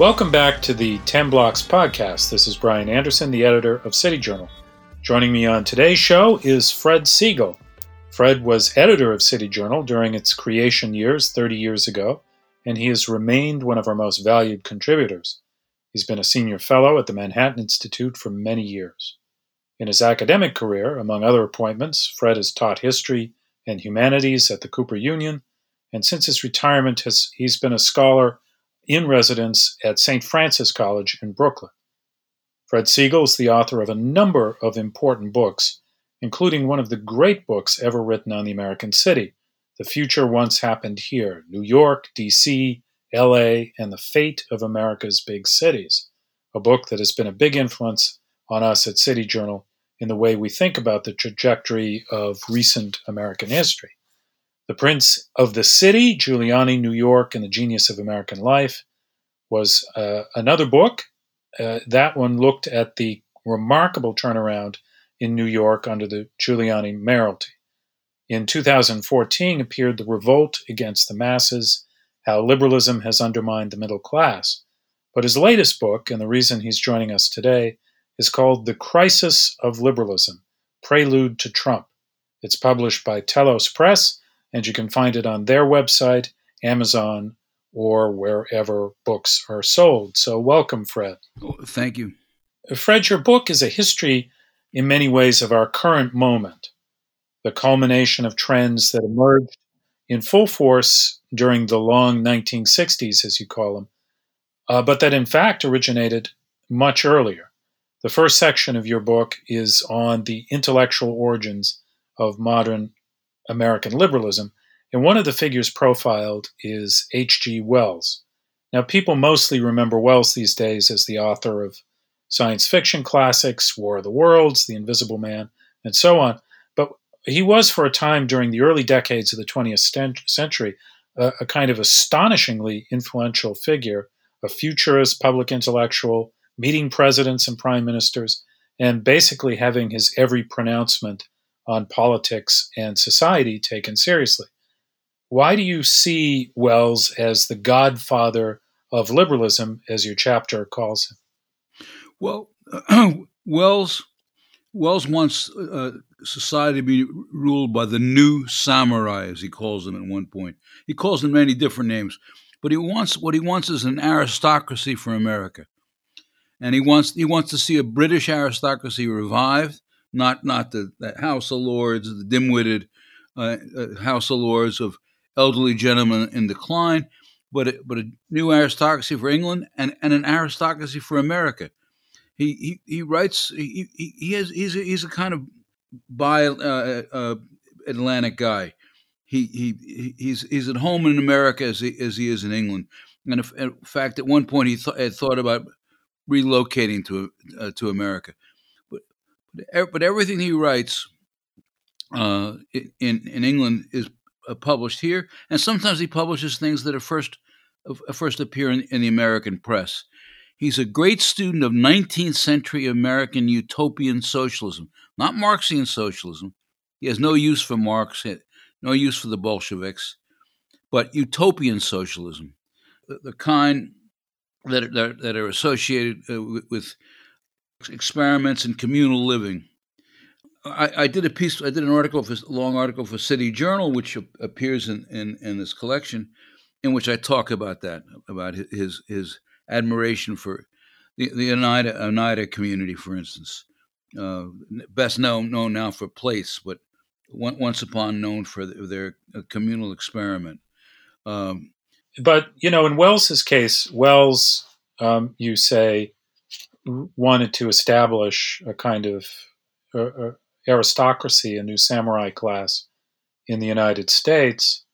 Welcome back to the 10 Blocks podcast. This is Brian Anderson, the editor of City Journal. Joining me on today's show is Fred Siegel. Fred was editor of City Journal during its creation years 30 years ago, and he has remained one of our most valued contributors. He's been a senior fellow at the Manhattan Institute for many years. In his academic career, among other appointments, Fred has taught history and humanities at the Cooper Union, and since his retirement, has, he's been a scholar in residence at St. Francis College in Brooklyn. Fred Siegel is the author of a number of important books, including one of the great books ever written on the American city, The Future Once Happened Here New York, D.C., L.A., and the Fate of America's Big Cities, a book that has been a big influence on us at City Journal in the way we think about the trajectory of recent American history. The Prince of the City, Giuliani, New York, and the Genius of American Life was uh, another book. Uh, that one looked at the remarkable turnaround in New York under the Giuliani mayoralty. In 2014 appeared The Revolt Against the Masses How Liberalism Has Undermined the Middle Class. But his latest book, and the reason he's joining us today, is called The Crisis of Liberalism Prelude to Trump. It's published by Telos Press and you can find it on their website, Amazon, or wherever books are sold. So, welcome, Fred. Oh, thank you. Fred, your book is a history in many ways of our current moment, the culmination of trends that emerged in full force during the long 1960s, as you call them, uh, but that in fact originated much earlier. The first section of your book is on the intellectual origins of modern American liberalism, and one of the figures profiled is H.G. Wells. Now, people mostly remember Wells these days as the author of science fiction classics, War of the Worlds, The Invisible Man, and so on. But he was, for a time during the early decades of the 20th century, a, a kind of astonishingly influential figure, a futurist public intellectual, meeting presidents and prime ministers, and basically having his every pronouncement on politics and society taken seriously. Why do you see Wells as the godfather of liberalism, as your chapter calls him? Well, Wells Wells wants uh, society to be ruled by the new samurai, as he calls them at one point. He calls them many different names, but he wants what he wants is an aristocracy for America, and he wants he wants to see a British aristocracy revived not not the, the House of Lords, the dim-witted uh, uh, House of Lords of elderly gentlemen in decline, but a, but a new aristocracy for England and, and an aristocracy for America. He he, he writes he, he, has he's a, he's a kind of bi uh, uh, Atlantic guy. He he he's he's at home in America as he as he is in England. And in fact, at one point he th- had thought about relocating to uh, to America but everything he writes uh, in in England is uh, published here, and sometimes he publishes things that are first uh, first appear in, in, the American press. He's a great student of 19th century American utopian socialism, not Marxian socialism. He has no use for Marx, no use for the Bolsheviks, but utopian socialism, the, the kind that, that, that are associated uh, with, with experiments in communal living. I, I, did a piece, I did an article, for, a long article for City Journal, which appears in, in, in this collection, in which I talk about that, about his his admiration for the, the Oneida, Oneida community, for instance. Uh, best known known now for place, but once upon known for their communal experiment. Um, but you know, in Wells's case, Wells, um, you say, wanted to establish a kind of uh, aristocracy, a new samurai class in the United States.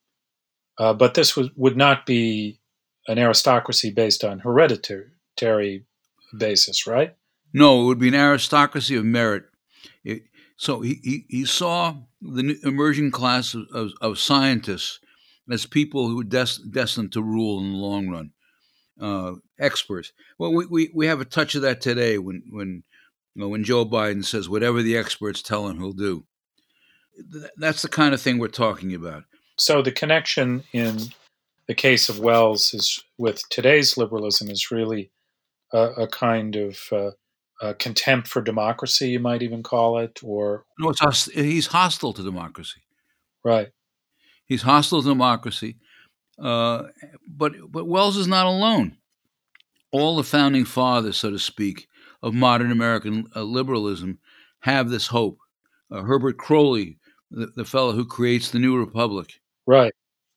Uh, but this was, would not be an aristocracy based on hereditary basis, right? No, it would be an aristocracy of merit. It, so he, he, he, saw the emerging class of, of, of scientists as people who were des- destined to rule in the long run uh, experts. Well, we, we, we have a touch of that today when when you know, when Joe Biden says whatever the experts tell him, he'll do. That's the kind of thing we're talking about. So the connection in the case of Wells is with today's liberalism is really a, a kind of uh, a contempt for democracy, you might even call it, or no, it's host- he's hostile to democracy. Right. He's hostile to democracy, uh, but but Wells is not alone. All the founding fathers, so to speak, of modern American uh, liberalism have this hope. Uh, Herbert Croly, the, the fellow who creates the New Republic, right?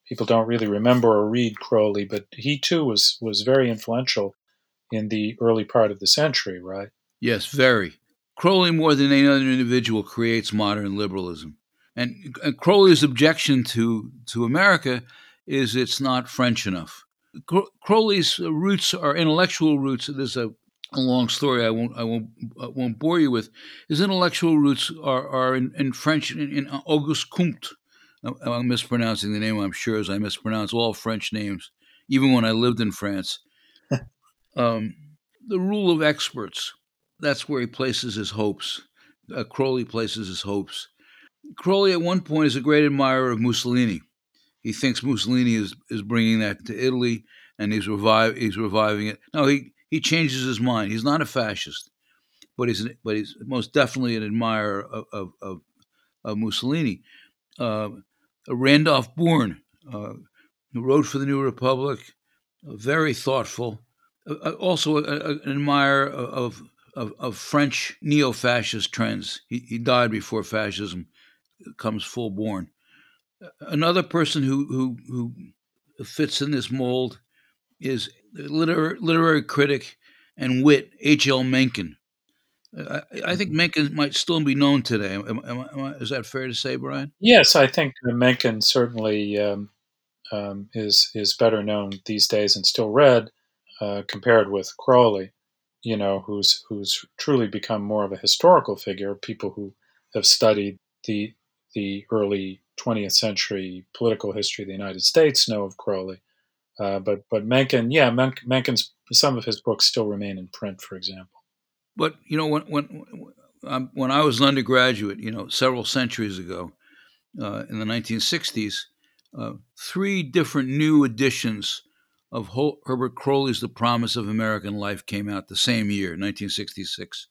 People don't really remember or read Croly, but he too was was very influential in the early part of the century, right? Yes, very. Croly, more than any other individual, creates modern liberalism. And, and Croly's objection to, to America is it's not French enough. Croly's roots are intellectual roots. There's a, a long story I won't I won't I won't bore you with. His intellectual roots are, are in, in French in, in Auguste Comte. I'm mispronouncing the name. I'm sure as I mispronounce all French names, even when I lived in France. um, the rule of experts that's where he places his hopes. Uh, Croly places his hopes. Croly, at one point, is a great admirer of Mussolini. He thinks Mussolini is, is bringing that to Italy, and he's revive he's reviving it. No, he he changes his mind. He's not a fascist, but he's but he's most definitely an admirer of of, of, of Mussolini. Uh, Randolph Bourne, uh, who wrote for the New Republic, very thoughtful, uh, uh also a, a, an admirer of of, of French neo fascist trends. He, he died before fascism comes full born. Another person who, who, who fits in this mold is literary, literary critic and wit H.L. Mencken. I, I, think Mencken might still be known today. Am, am, am, is that fair to say, Brian? Yes, I think Mencken certainly um, um, is is better known these days and still read uh, compared with Croly you know, who's who's truly become more of a historical figure. People who have studied the the early 20th century political history of the United States know of Croly. Uh, but but Mencken, yeah, Men- Mencken's some of his books still remain in print, for example. But you know, when when um, when I was an undergraduate, you know, several centuries ago, uh, in the 1960s, uh, three different new editions of Herbert Croly's The Promise of American Life came out the same year, 1966.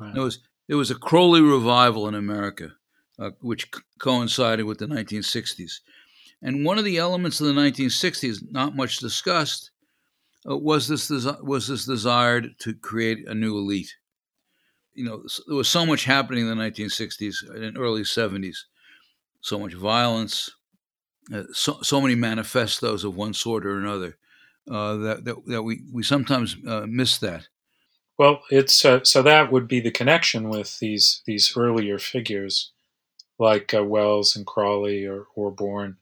Wow. There was there was a Crowley revival in America, uh, which c- coincided with the 1960s. And one of the elements of the 1960s, not much discussed, uh, was this desi- was this desire to create a new elite. You know, there was so much happening in the 1960s and early 70s, so much violence, uh, so, so many manifestos of one sort or another uh, that, that, that we, we sometimes uh, miss that. Well, it's uh, so that would be the connection with these these earlier figures like uh, Wells and Croly or, or Bourne.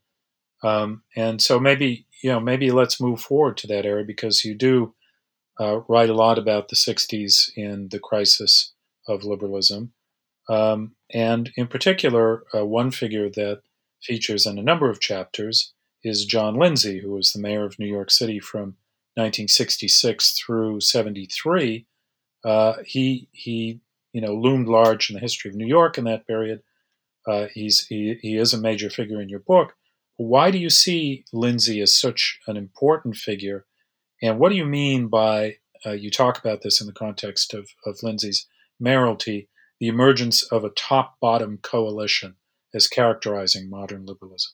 Um, and so maybe you know maybe let's move forward to that era because you do uh, write a lot about the '60s in the crisis of liberalism, um, and in particular, one figure that features in a number of chapters is John Lindsay, who was the mayor of New York City from 1966 through 73. Uh, he he you know loomed large in the history of New York in that period. Uh, he's he, he is a major figure in your book. Why do you see Lindsay as such an important figure, and what do you mean by uh, you talk about this in the context of, of Lindsay's mayoralty, the emergence of a top-bottom coalition as characterizing modern liberalism?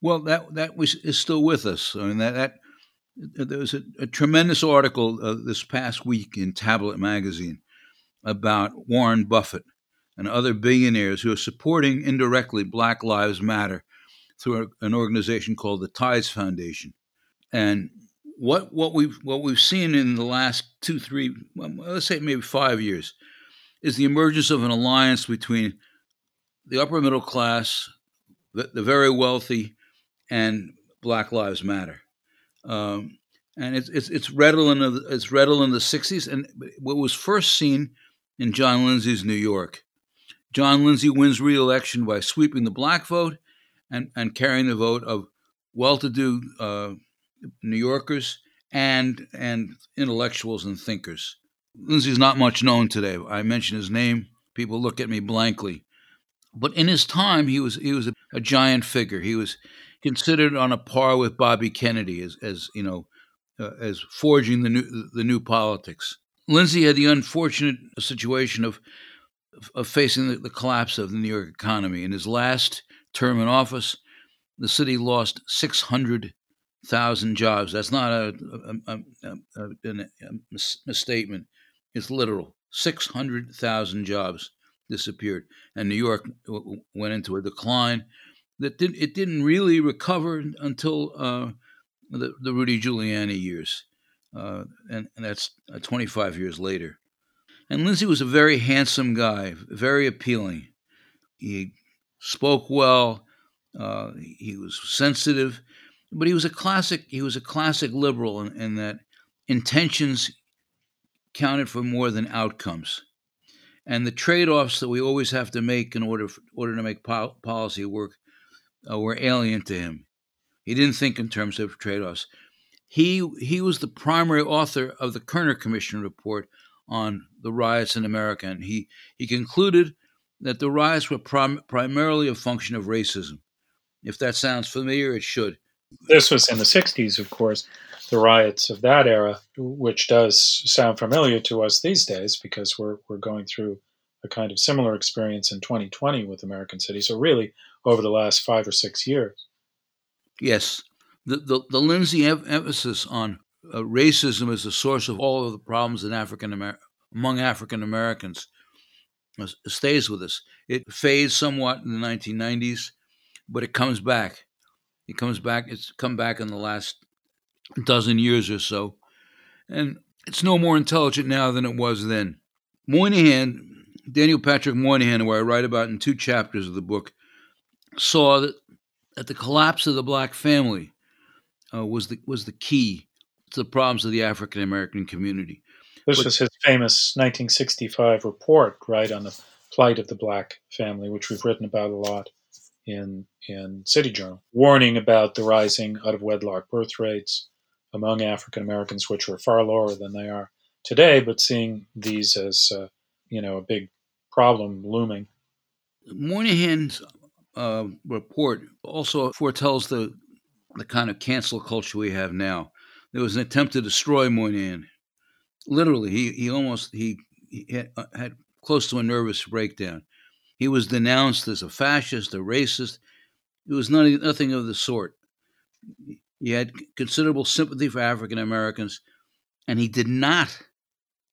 Well, that that was is still with us. I mean that that there was a, a tremendous article uh, this past week in Tablet magazine about Warren Buffett and other billionaires who are supporting indirectly Black Lives Matter through an organization called the Tides Foundation. And what what we've what we've seen in the last two three let's say maybe five years is the emergence of an alliance between the upper middle class, the, the very wealthy, and Black Lives Matter. Um, and it's, it's, it's redolent of it's redolent in the '60s, and what was first seen in John Lindsay's New York. John Lindsay wins re-election by sweeping the black vote and, and carrying the vote of well-to-do uh, New Yorkers and and intellectuals and thinkers. Lindsay's not much known today. I mention his name, people look at me blankly. But in his time, he was he was a, a giant figure. He was considered on a par with Bobby Kennedy as, as you know, uh, as forging the new the new politics. Lindsay had the unfortunate situation of of facing the, the collapse of the New York economy. In his last term in office, the city lost six hundred thousand jobs. That's not a, a, a, a, misstatement. It's literal. Six hundred thousand jobs disappeared, and New York went into a decline that did it didn't really recover until uh, the, the Rudy Giuliani years, uh, and, and that's uh, 25 years later. And Lindsay was a very handsome guy, very appealing. He spoke well. Uh, he was sensitive, but he was a classic. He was a classic liberal in, in that intentions counted for more than outcomes and the trade-offs that we always have to make in order for, order to make po- policy work uh, were alien to him. He didn't think in terms of trade-offs. He he was the primary author of the Kerner Commission report on the riots in America, and he he concluded that the riots were prim- primarily a function of racism. If that sounds familiar, it should. This was in the '60s, of course the riots of that era, which does sound familiar to us these days because we're, we're going through a kind of similar experience in 2020 with American cities, So, really, over the last five or six years. Yes. The, the, the Lindsay em- emphasis on uh, racism is the source of all of the problems in African Amer- among African Americans uh, stays with us. It fades somewhat in the 1990s, but it comes back. It comes back. It's come back in the last dozen years or so. And it's no more intelligent now than it was then. Moynihan, Daniel Patrick Moynihan, who I write about in two chapters of the book, saw that, that the collapse of the black family uh, was the was the key the problems of the African American community. This but, was his famous 1965 report, right, on the plight of the black family, which we've written about a lot in in City Journal, warning about the rising out of wedlock birth rates, among African Americans, which were far lower than they are today, but seeing these as uh, you know a big problem looming. Moynihan's uh, report also foretells the the kind of cancel culture we have now. There was an attempt to destroy Moynihan. Literally, he he almost he, he had, uh, had close to a nervous breakdown. He was denounced as a fascist, a racist. It was none, nothing of the sort. He had considerable sympathy for African Americans, and he did not,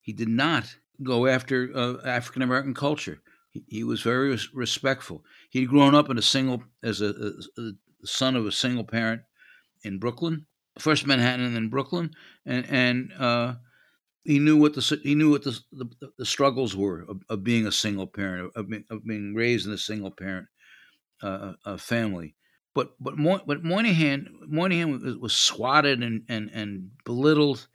he did not go after uh, African American culture. He, he, was very res- respectful. He'd grown up in a single, as a, a, a, son of a single parent in Brooklyn, first Manhattan and then Brooklyn, and and uh, he knew what the he knew what the the, the struggles were of, of, being a single parent, of being, of being raised in a single parent uh, family. But but Mo, but Moynihan Moynihan was, was swatted and, and, and belittled,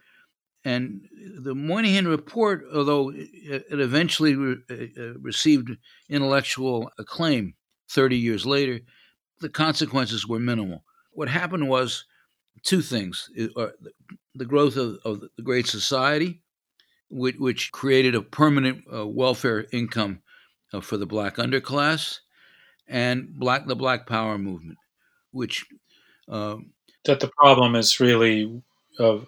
and the Moynihan report, although it, it eventually re, uh, received intellectual acclaim, thirty years later, the consequences were minimal. What happened was two things: uh, the growth of, of the Great Society, which, which created a permanent uh, welfare income uh, for the black underclass, and black the Black Power movement which uh, that the problem is really of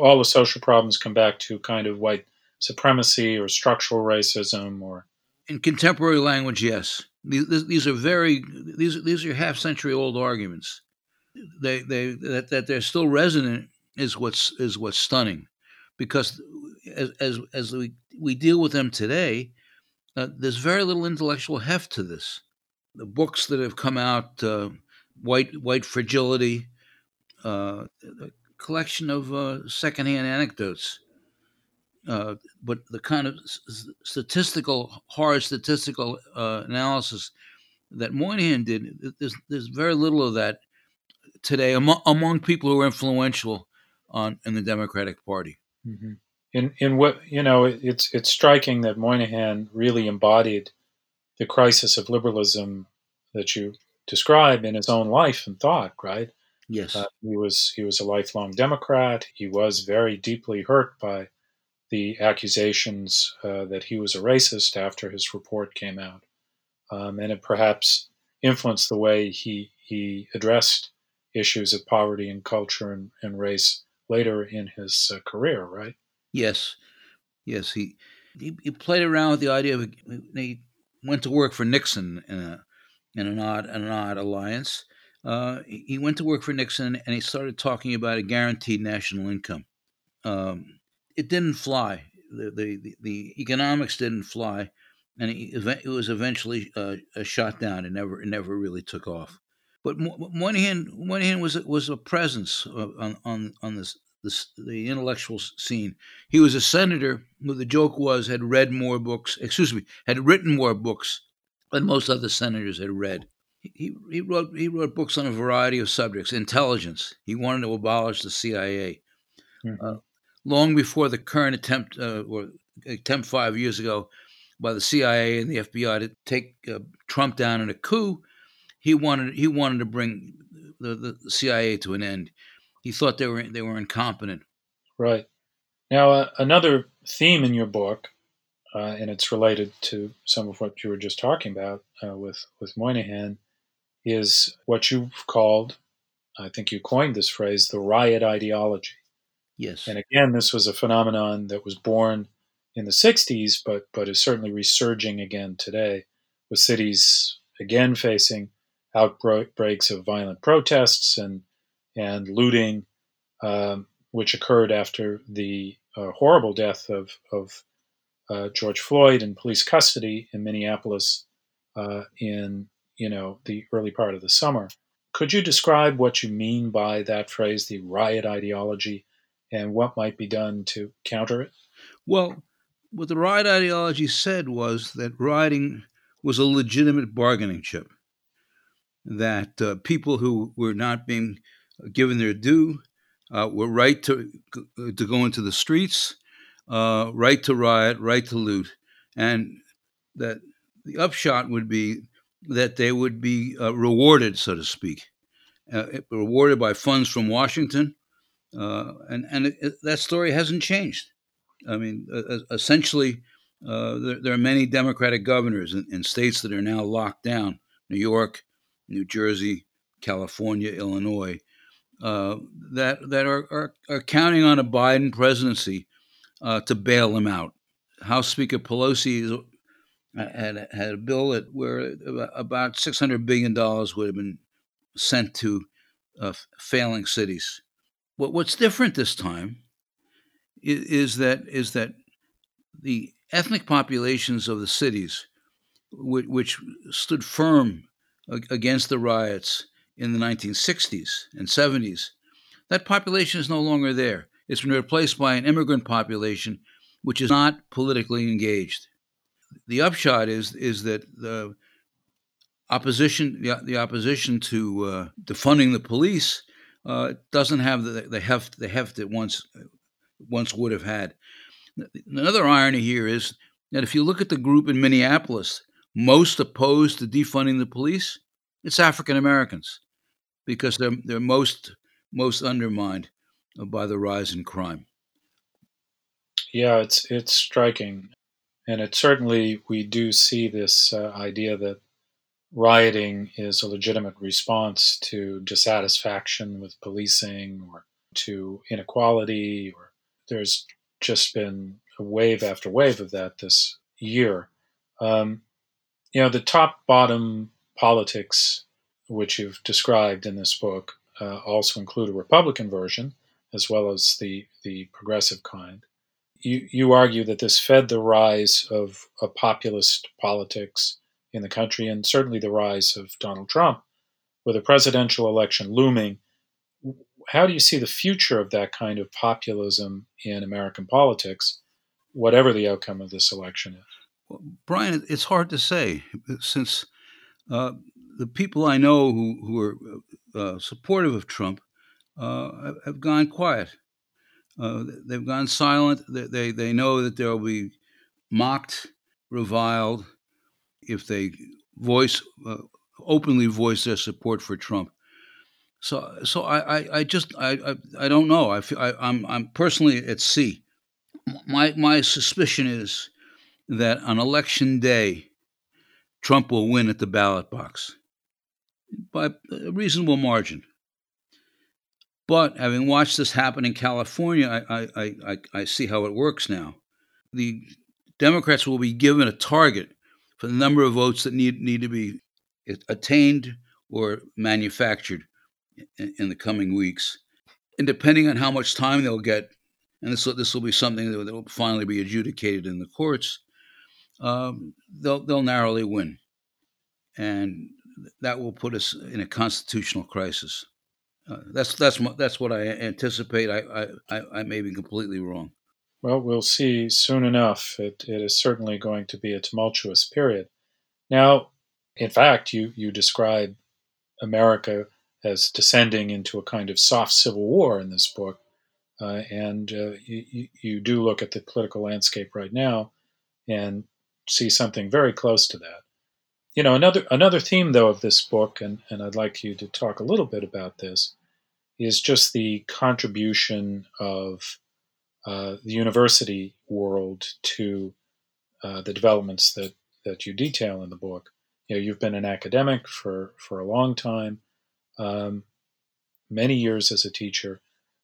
all the social problems come back to kind of white supremacy or structural racism or in contemporary language yes. These, these are very these these are half century old arguments they they that, that they're still resonant is what's is what's stunning because as as, as we, we deal with them today uh, there's very little intellectual heft to this the books that have come out uh, white white fragility, uh, a collection of uh, secondhand anecdotes. Uh, but the kind of statistical, hard statistical uh, analysis that Moynihan did, there's, there's very little of that today among, among people who are influential on in the Democratic Party. Mm-hmm. In in what you know, it's it's striking that Moynihan really embodied the crisis of liberalism that you describe in his own life and thought, right? Yes. Uh, he was he was a lifelong Democrat. He was very deeply hurt by the accusations uh, that he was a racist after his report came out, um, and it perhaps influenced the way he he addressed issues of poverty and culture and, and race later in his uh, career, right? Yes, yes. He, he, he played around with the idea of he went to work for Nixon in a in an odd an odd alliance. Uh, he went to work for Nixon and he started talking about a guaranteed national income. Um, it didn't fly. The, the, the economics didn't fly, and it, was eventually uh, shot down. It never it never really took off. But Moynihan Moynihan was was a presence uh, on on on this, this the intellectual scene. He was a senator who the joke was had read more books. Excuse me, had written more books than most other senators had read. He, he wrote he wrote books on a variety of subjects. Intelligence. He wanted to abolish the CIA. Mm-hmm. Uh, long before the current attempt, uh, or attempt five years ago, by the CIA and the FBI to take uh, Trump down in a coup, he wanted he wanted to bring the, the CIA to an end. He thought they were they were incompetent. Right. Now, uh, another theme in your book, uh, and it's related to some of what you were just talking about uh, with with Moynihan, is what you've called, I think you coined this phrase, the riot ideology. Yes. And again, this was a phenomenon that was born in the 60s, but, but is certainly resurging again today, with cities again facing outbreaks of violent protests and, and looting, um, which occurred after the uh, horrible death of, of uh, George Floyd in police custody in Minneapolis uh, in you know the early part of the summer. Could you describe what you mean by that phrase, the riot ideology, and what might be done to counter it? Well, what the riot ideology said was that rioting was a legitimate bargaining chip. That uh, people who were not being given their due uh, were right to to go into the streets, uh, right to riot, right to loot, and that the upshot would be that they would be uh, rewarded, so to speak, uh, rewarded by funds from Washington, uh, and and it, it, that story hasn't changed. I mean, essentially, uh, there, there, are many Democratic governors in, in, states that are now locked down: New York, New Jersey, California, Illinois, uh, that that are, are, are counting on a Biden presidency uh, to bail them out. House Speaker Pelosi is had had a bill that where about six hundred billion dollars would have been sent to uh, failing cities. What what's different this time is, is, that is that the ethnic populations of the cities, which, which stood firm against the riots in the 1960s and 70s, that population is no longer there. It's been replaced by an immigrant population which is not politically engaged the upshot is is that the opposition the, the opposition to uh, defunding the police uh, doesn't have the, the heft the heft that once once would have had. Another irony here is that if you look at the group in Minneapolis most opposed to defunding the police, it's African Americans because they're they're most most undermined by the rise in crime. Yeah, it's it's striking. And it certainly, we do see this uh, idea that rioting is a legitimate response to dissatisfaction with policing or to inequality, or there's just been a wave after wave of that this year. Um, you know, the top bottom politics, which you've described in this book, uh, also include a Republican version as well as the, the progressive kind you, you argue that this fed the rise of, of populist politics in the country and certainly the rise of Donald Trump with a presidential election looming. How do you see the future of that kind of populism in American politics, whatever the outcome of this election is? Brian, it's hard to say since uh, the people I know who, who are uh, supportive of Trump uh, have gone quiet. Uh, they've gone silent. They, they, they know that they'll be mocked, reviled if they voice uh, openly voice their support for Trump. So so I, I, I just I, I, I don't know. I, feel, I I'm I'm personally at sea. My my suspicion is that on election day, Trump will win at the ballot box by a reasonable margin. But having watched this happen in California, I, I, I, I see how it works now. The Democrats will be given a target for the number of votes that need, need to be attained or manufactured in, in the coming weeks. And depending on how much time they'll get, and this this will be something that will finally be adjudicated in the courts, um, they'll, they'll narrowly win. And that will put us in a constitutional crisis. Uh, that's that's that's what I anticipate. I, I I may be completely wrong. Well, we'll see soon enough. It, it is certainly going to be a tumultuous period. Now, in fact, you you describe America as descending into a kind of soft civil war in this book, uh, and uh, you, you do look at the political landscape right now and see something very close to that. You know, another another theme though of this book, and, and I'd like you to talk a little bit about this, is just the contribution of uh, the university world to uh, the developments that, that you detail in the book. You know, you've been an academic for, for a long time, um, many years as a teacher.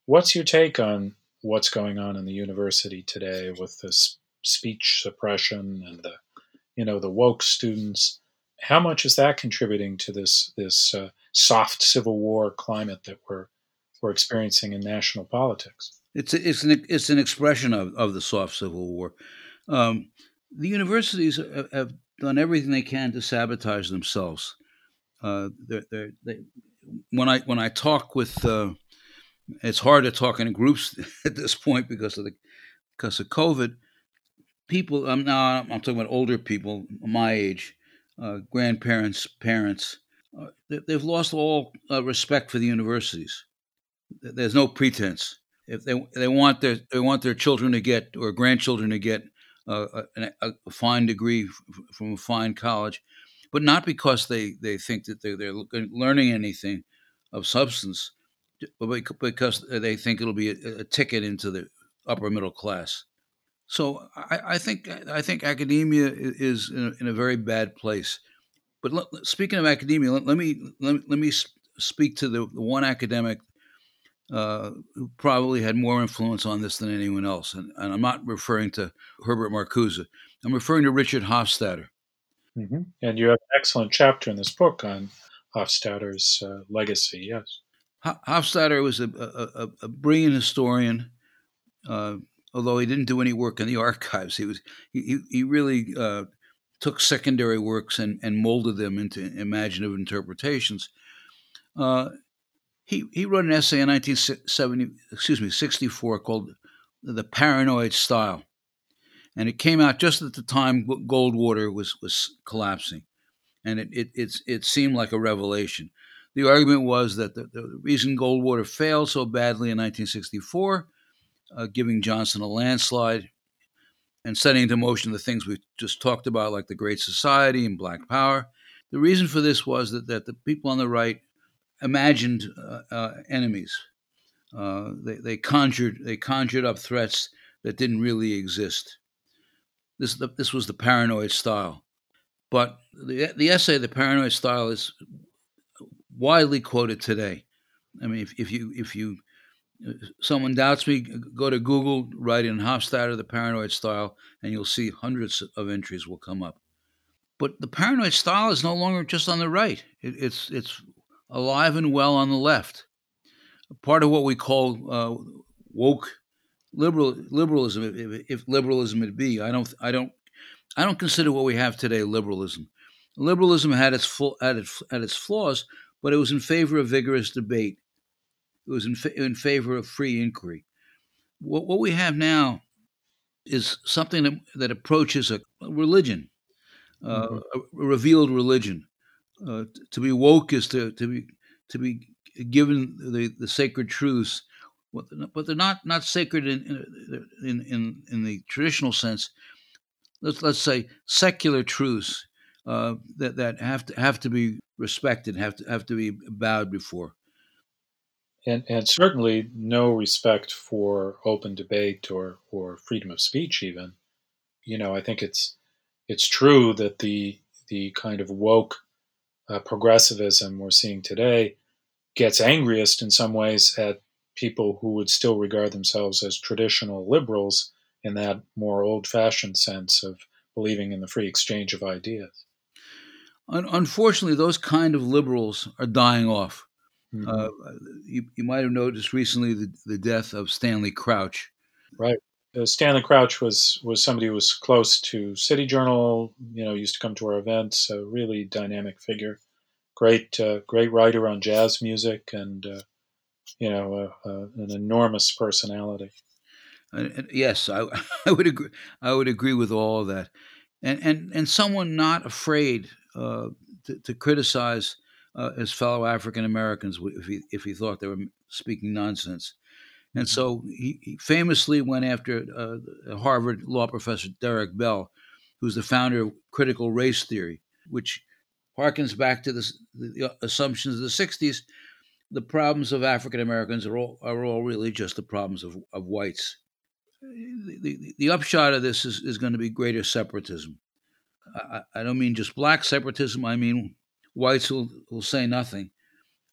What's your take on what's going on in the university today with this speech suppression and the, you know, the woke students? how much is that contributing to this this uh, soft civil war climate that we're we're experiencing in national politics? It's it's an it's an expression of, of the soft civil war. Um, the universities have, have, done everything they can to sabotage themselves. Uh, they're, they're, they, when I when I talk with, uh, it's hard to talk in groups at this point because of the because of COVID. People, now I'm talking about older people my age uh, grandparents, parents, uh, they've lost all uh, respect for the universities. There's no pretense. If they they want their they want their children to get or grandchildren to get uh, a, a, fine degree from a fine college, but not because they, they think that they're, they're learning anything of substance, but because they think it'll be a, a ticket into the upper middle class. So I, I, think I think academia is in a, in a very bad place. But let, speaking of academia, let, let, me let, let me speak to the, the one academic uh, who probably had more influence on this than anyone else, and, and, I'm not referring to Herbert Marcuse. I'm referring to Richard Hofstadter. Mm-hmm. And you have an excellent chapter in this book on Hofstadter's uh, legacy. Yes, Hofstadter was a, a, a brilliant historian. Uh, although he didn't do any work in the archives. He was he, he really uh, took secondary works and, and molded them into imaginative interpretations. Uh, he he wrote an essay in 1970 excuse me 64 called "The Paranoid Style," and it came out just at the time Goldwater was was collapsing, and it it it's, it seemed like a revelation. The argument was that the, the reason Goldwater failed so badly in 1964 uh, giving Johnson a landslide and setting into motion the things we just talked about, like the Great Society and Black Power. The reason for this was that, that the people on the right imagined uh, uh, enemies. Uh, they, they conjured they conjured up threats that didn't really exist. This this was the paranoid style, but the the essay "The Paranoid Style" is widely quoted today. I mean, if, if you if you someone doubts me, go to Google, write in Hofstadter, the paranoid style, and you'll see hundreds of entries will come up. But the paranoid style is no longer just on the right. It, it's it's alive and well on the left. Part of what we call uh, woke liberal liberalism, if, if, liberalism it be, I don't I don't I don't consider what we have today liberalism. Liberalism had its full had its, had its flaws, but it was in favor of vigorous debate it was in, fa- in favor of free inquiry. What, what we have now is something that, that approaches a religion, uh, mm-hmm. a revealed religion. Uh, to be woke is to, to be to be given the, the sacred truths, but they're not not sacred in in in, in the traditional sense. Let's let's say secular truths uh, that that have to have to be respected, have to have to be bowed before and, and certainly no respect for open debate or, or freedom of speech even you know i think it's it's true that the the kind of woke uh, progressivism we're seeing today gets angriest in some ways at people who would still regard themselves as traditional liberals in that more old fashioned sense of believing in the free exchange of ideas. Unfortunately, those kind of liberals are dying off. Mm-hmm. Uh, you, you, might have noticed recently the, the death of Stanley Crouch. Right. Uh, Stanley Crouch was, was somebody who was close to City Journal, you know, used to come to our events, a really dynamic figure. Great, uh, great writer on jazz music and, uh, you know, an enormous personality. yes, I, I would agree. I would agree with all of that, and and and someone not afraid uh, to, to, criticize uh, his fellow African Americans if he if he thought they were speaking nonsense. And mm-hmm. so he, he famously went after uh, Harvard law professor Derek Bell, who's the founder of critical race theory, which harkens back to the, the assumptions of the 60s. The problems of African Americans are all, are all really just the problems of, of whites. The, the, the upshot of this is, is going to be greater separatism. I, I don't mean just black separatism, I mean whites will, will say nothing,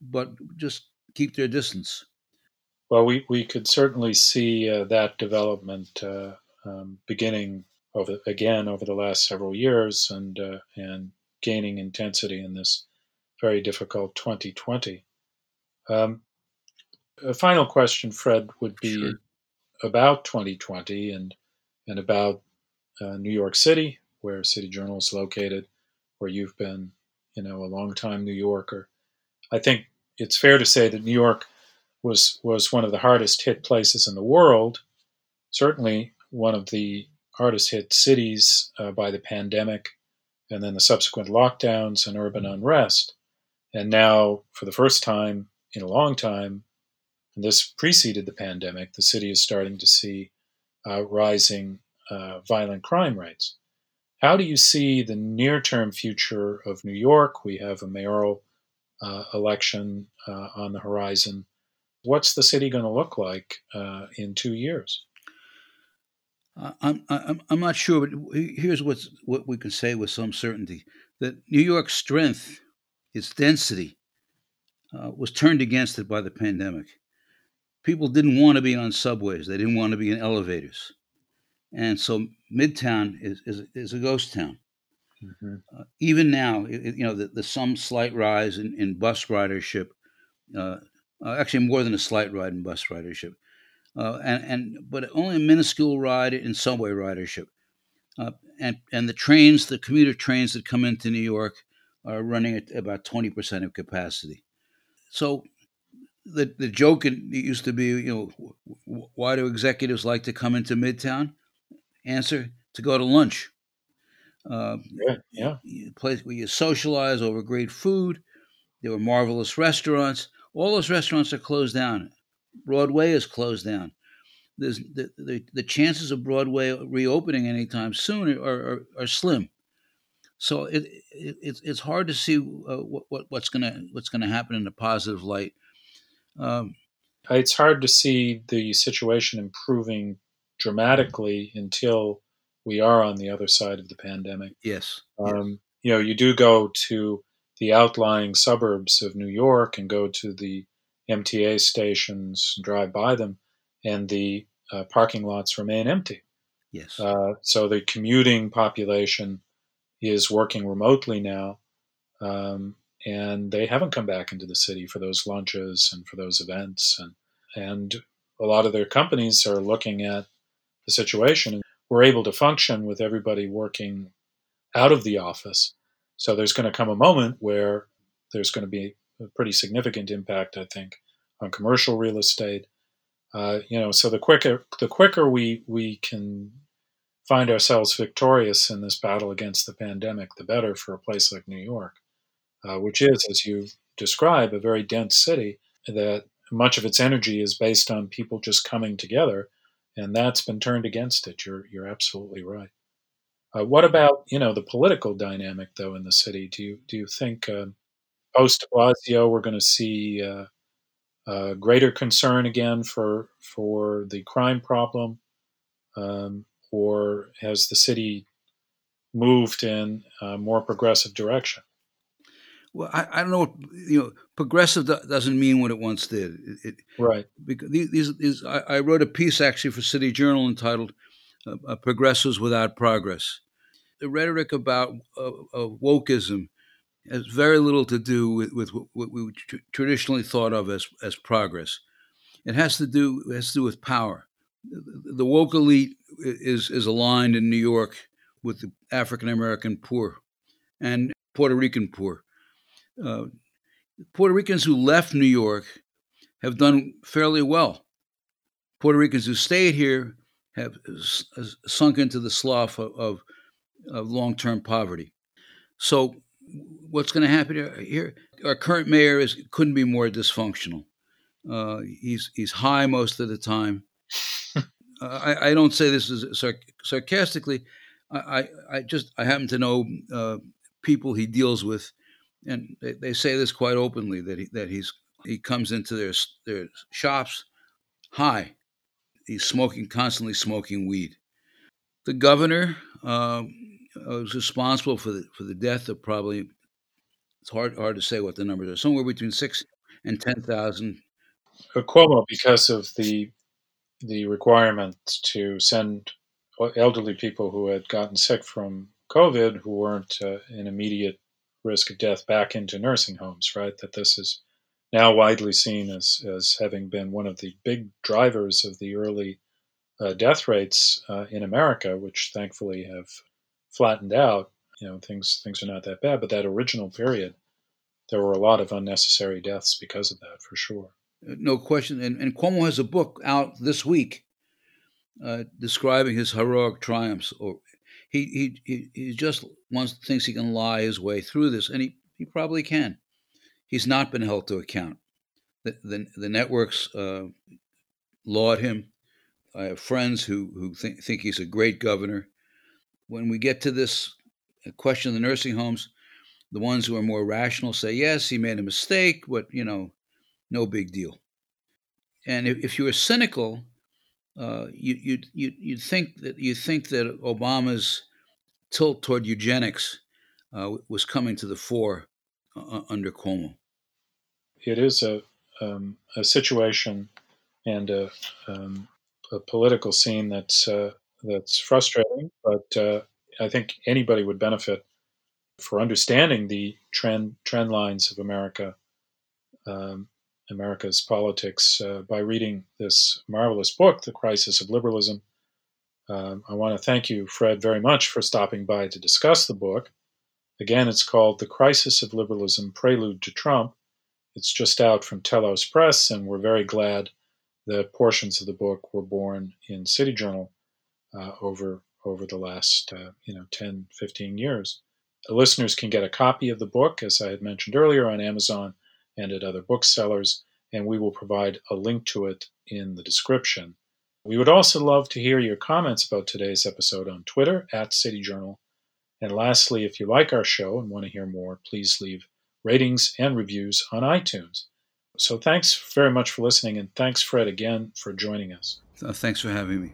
but just keep their distance. Well, we, we could certainly see uh, that development uh, um, beginning over again over the last several years and uh, and gaining intensity in this very difficult 2020. Um, a final question, Fred, would be sure. about 2020 and and about uh, New York City, where City Journal is located, where you've been, you know, a longtime New Yorker. I think it's fair to say that New York was was one of the hardest hit places in the world. Certainly, one of the hardest hit cities uh, by the pandemic, and then the subsequent lockdowns and urban unrest. And now, for the first time in a long time, and this preceded the pandemic, the city is starting to see uh, rising uh, violent crime rates. How do you see the near term future of New York? We have a mayoral uh, election uh, on the horizon. What's the city going to look like uh, in two years? Uh, I'm, I'm, I'm not sure, but here's what's, what we can say with some certainty that New York's strength, its density, uh, was turned against it by the pandemic. People didn't want to be on subways, they didn't want to be in elevators. And so Midtown is, is, is a ghost town. Mm-hmm. Uh, even now, it, you know, the, the, some slight rise in, in bus ridership, uh, uh, actually more than a slight ride in bus ridership, uh, and, and but only a minuscule ride in subway ridership. Uh, and, and the trains, the commuter trains that come into New York are running at about 20% of capacity. So the, the joke used to be, you know, why do executives like to come into Midtown? Answer to go to lunch. Uh, yeah, yeah. Place where you socialize over great food. There were marvelous restaurants. All those restaurants are closed down. Broadway is closed down. There's the, the, the chances of Broadway reopening anytime soon are, are, are slim. So it, it, it's it's hard to see uh, what, what's gonna what's gonna happen in a positive light. Um, it's hard to see the situation improving dramatically until we are on the other side of the pandemic. Yes. Um, you know, you do go to the outlying suburbs of New York and go to the MTA stations, and drive by them, and the uh, parking lots remain empty. Yes. Uh, so the commuting population is working remotely now, um, and they haven't come back into the city for those lunches and for those events, and and a lot of their companies are looking at the situation. And We're able to function with everybody working out of the office. So there's going to come a moment where there's going to be a pretty significant impact, I think, on commercial real estate. Uh, you know, so the quicker the quicker we we can find ourselves victorious in this battle against the pandemic, the better for a place like New York, uh, which is, as you describe, a very dense city that much of its energy is based on people just coming together and that's been turned against it. You're you're absolutely right. Uh, what about you know the political dynamic though in the city? Do you do you think uh, post Blasio we're going to see uh, greater concern again for for the crime problem, um, or has the city moved in a more progressive direction? Well, I, I don't know. What, you know, progressive doesn't mean what it once did. It, it, right. Because these, these I, I, wrote a piece actually for City Journal entitled uh, uh "Progressives Without Progress." The rhetoric about uh, wokeism has very little to do with, with what we tr- traditionally thought of as, as progress. It has to do it has to do with power. The woke elite is is aligned in New York with the African American poor and Puerto Rican poor. Uh, Puerto Ricans who left New York have done fairly well. Puerto Ricans who stayed here have sunk into the slough of, of, of long term poverty. So, what's going to happen here? Our current mayor is couldn't be more dysfunctional. Uh, he's he's high most of the time. uh, I, I, don't say this as sarcastically. I, I, I, just I happen to know uh, people he deals with, and they, they say this quite openly that he, that he's he comes into their their shops high. He's smoking constantly smoking weed. The governor um, was responsible for the for the death of probably it's hard hard to say what the numbers are somewhere between six and ten thousand Cuomo because of the the requirement to send elderly people who had gotten sick from COVID, who weren't uh, in immediate risk of death, back into nursing homes. Right, that this is now widely seen as as having been one of the big drivers of the early uh, death rates uh, in America, which thankfully have flattened out. You know, things things are not that bad, but that original period, there were a lot of unnecessary deaths because of that, for sure no question. And, and Cuomo has a book out this week uh, describing his heroic triumphs. Or he, he he just wants thinks he can lie his way through this, and he, he probably can. He's not been held to account. The the, the networks uh, laud him. I have friends who who think think he's a great governor. When we get to this question of the nursing homes, the ones who are more rational say yes, he made a mistake, but you know no big deal. And if, if you were cynical, uh, you, you'd, you, you'd think that you think that Obama's tilt toward eugenics uh, was coming to the fore uh, under Cuomo. It is a, um, a situation and a, um, a, political scene that's uh, that's frustrating, but uh, I think anybody would benefit for understanding the trend trend lines of America um, America's politics uh, by reading this marvelous book, The Crisis of Liberalism. Um, I want to thank you, Fred, very much for stopping by to discuss the book. Again, it's called The Crisis of Liberalism Prelude to Trump. It's just out from Telos Press, and we're very glad that portions of the book were born in City Journal uh, over, over the last uh, you know 10, 15 years. The listeners can get a copy of the book, as I had mentioned earlier, on Amazon and at other booksellers, and we will provide a link to it in the description. We would also love to hear your comments about today's episode on Twitter at City Journal. And lastly, if you like our show and want to hear more, please leave ratings and reviews on iTunes. So thanks very much for listening, and thanks, Fred, again for joining us. Uh, thanks for having me.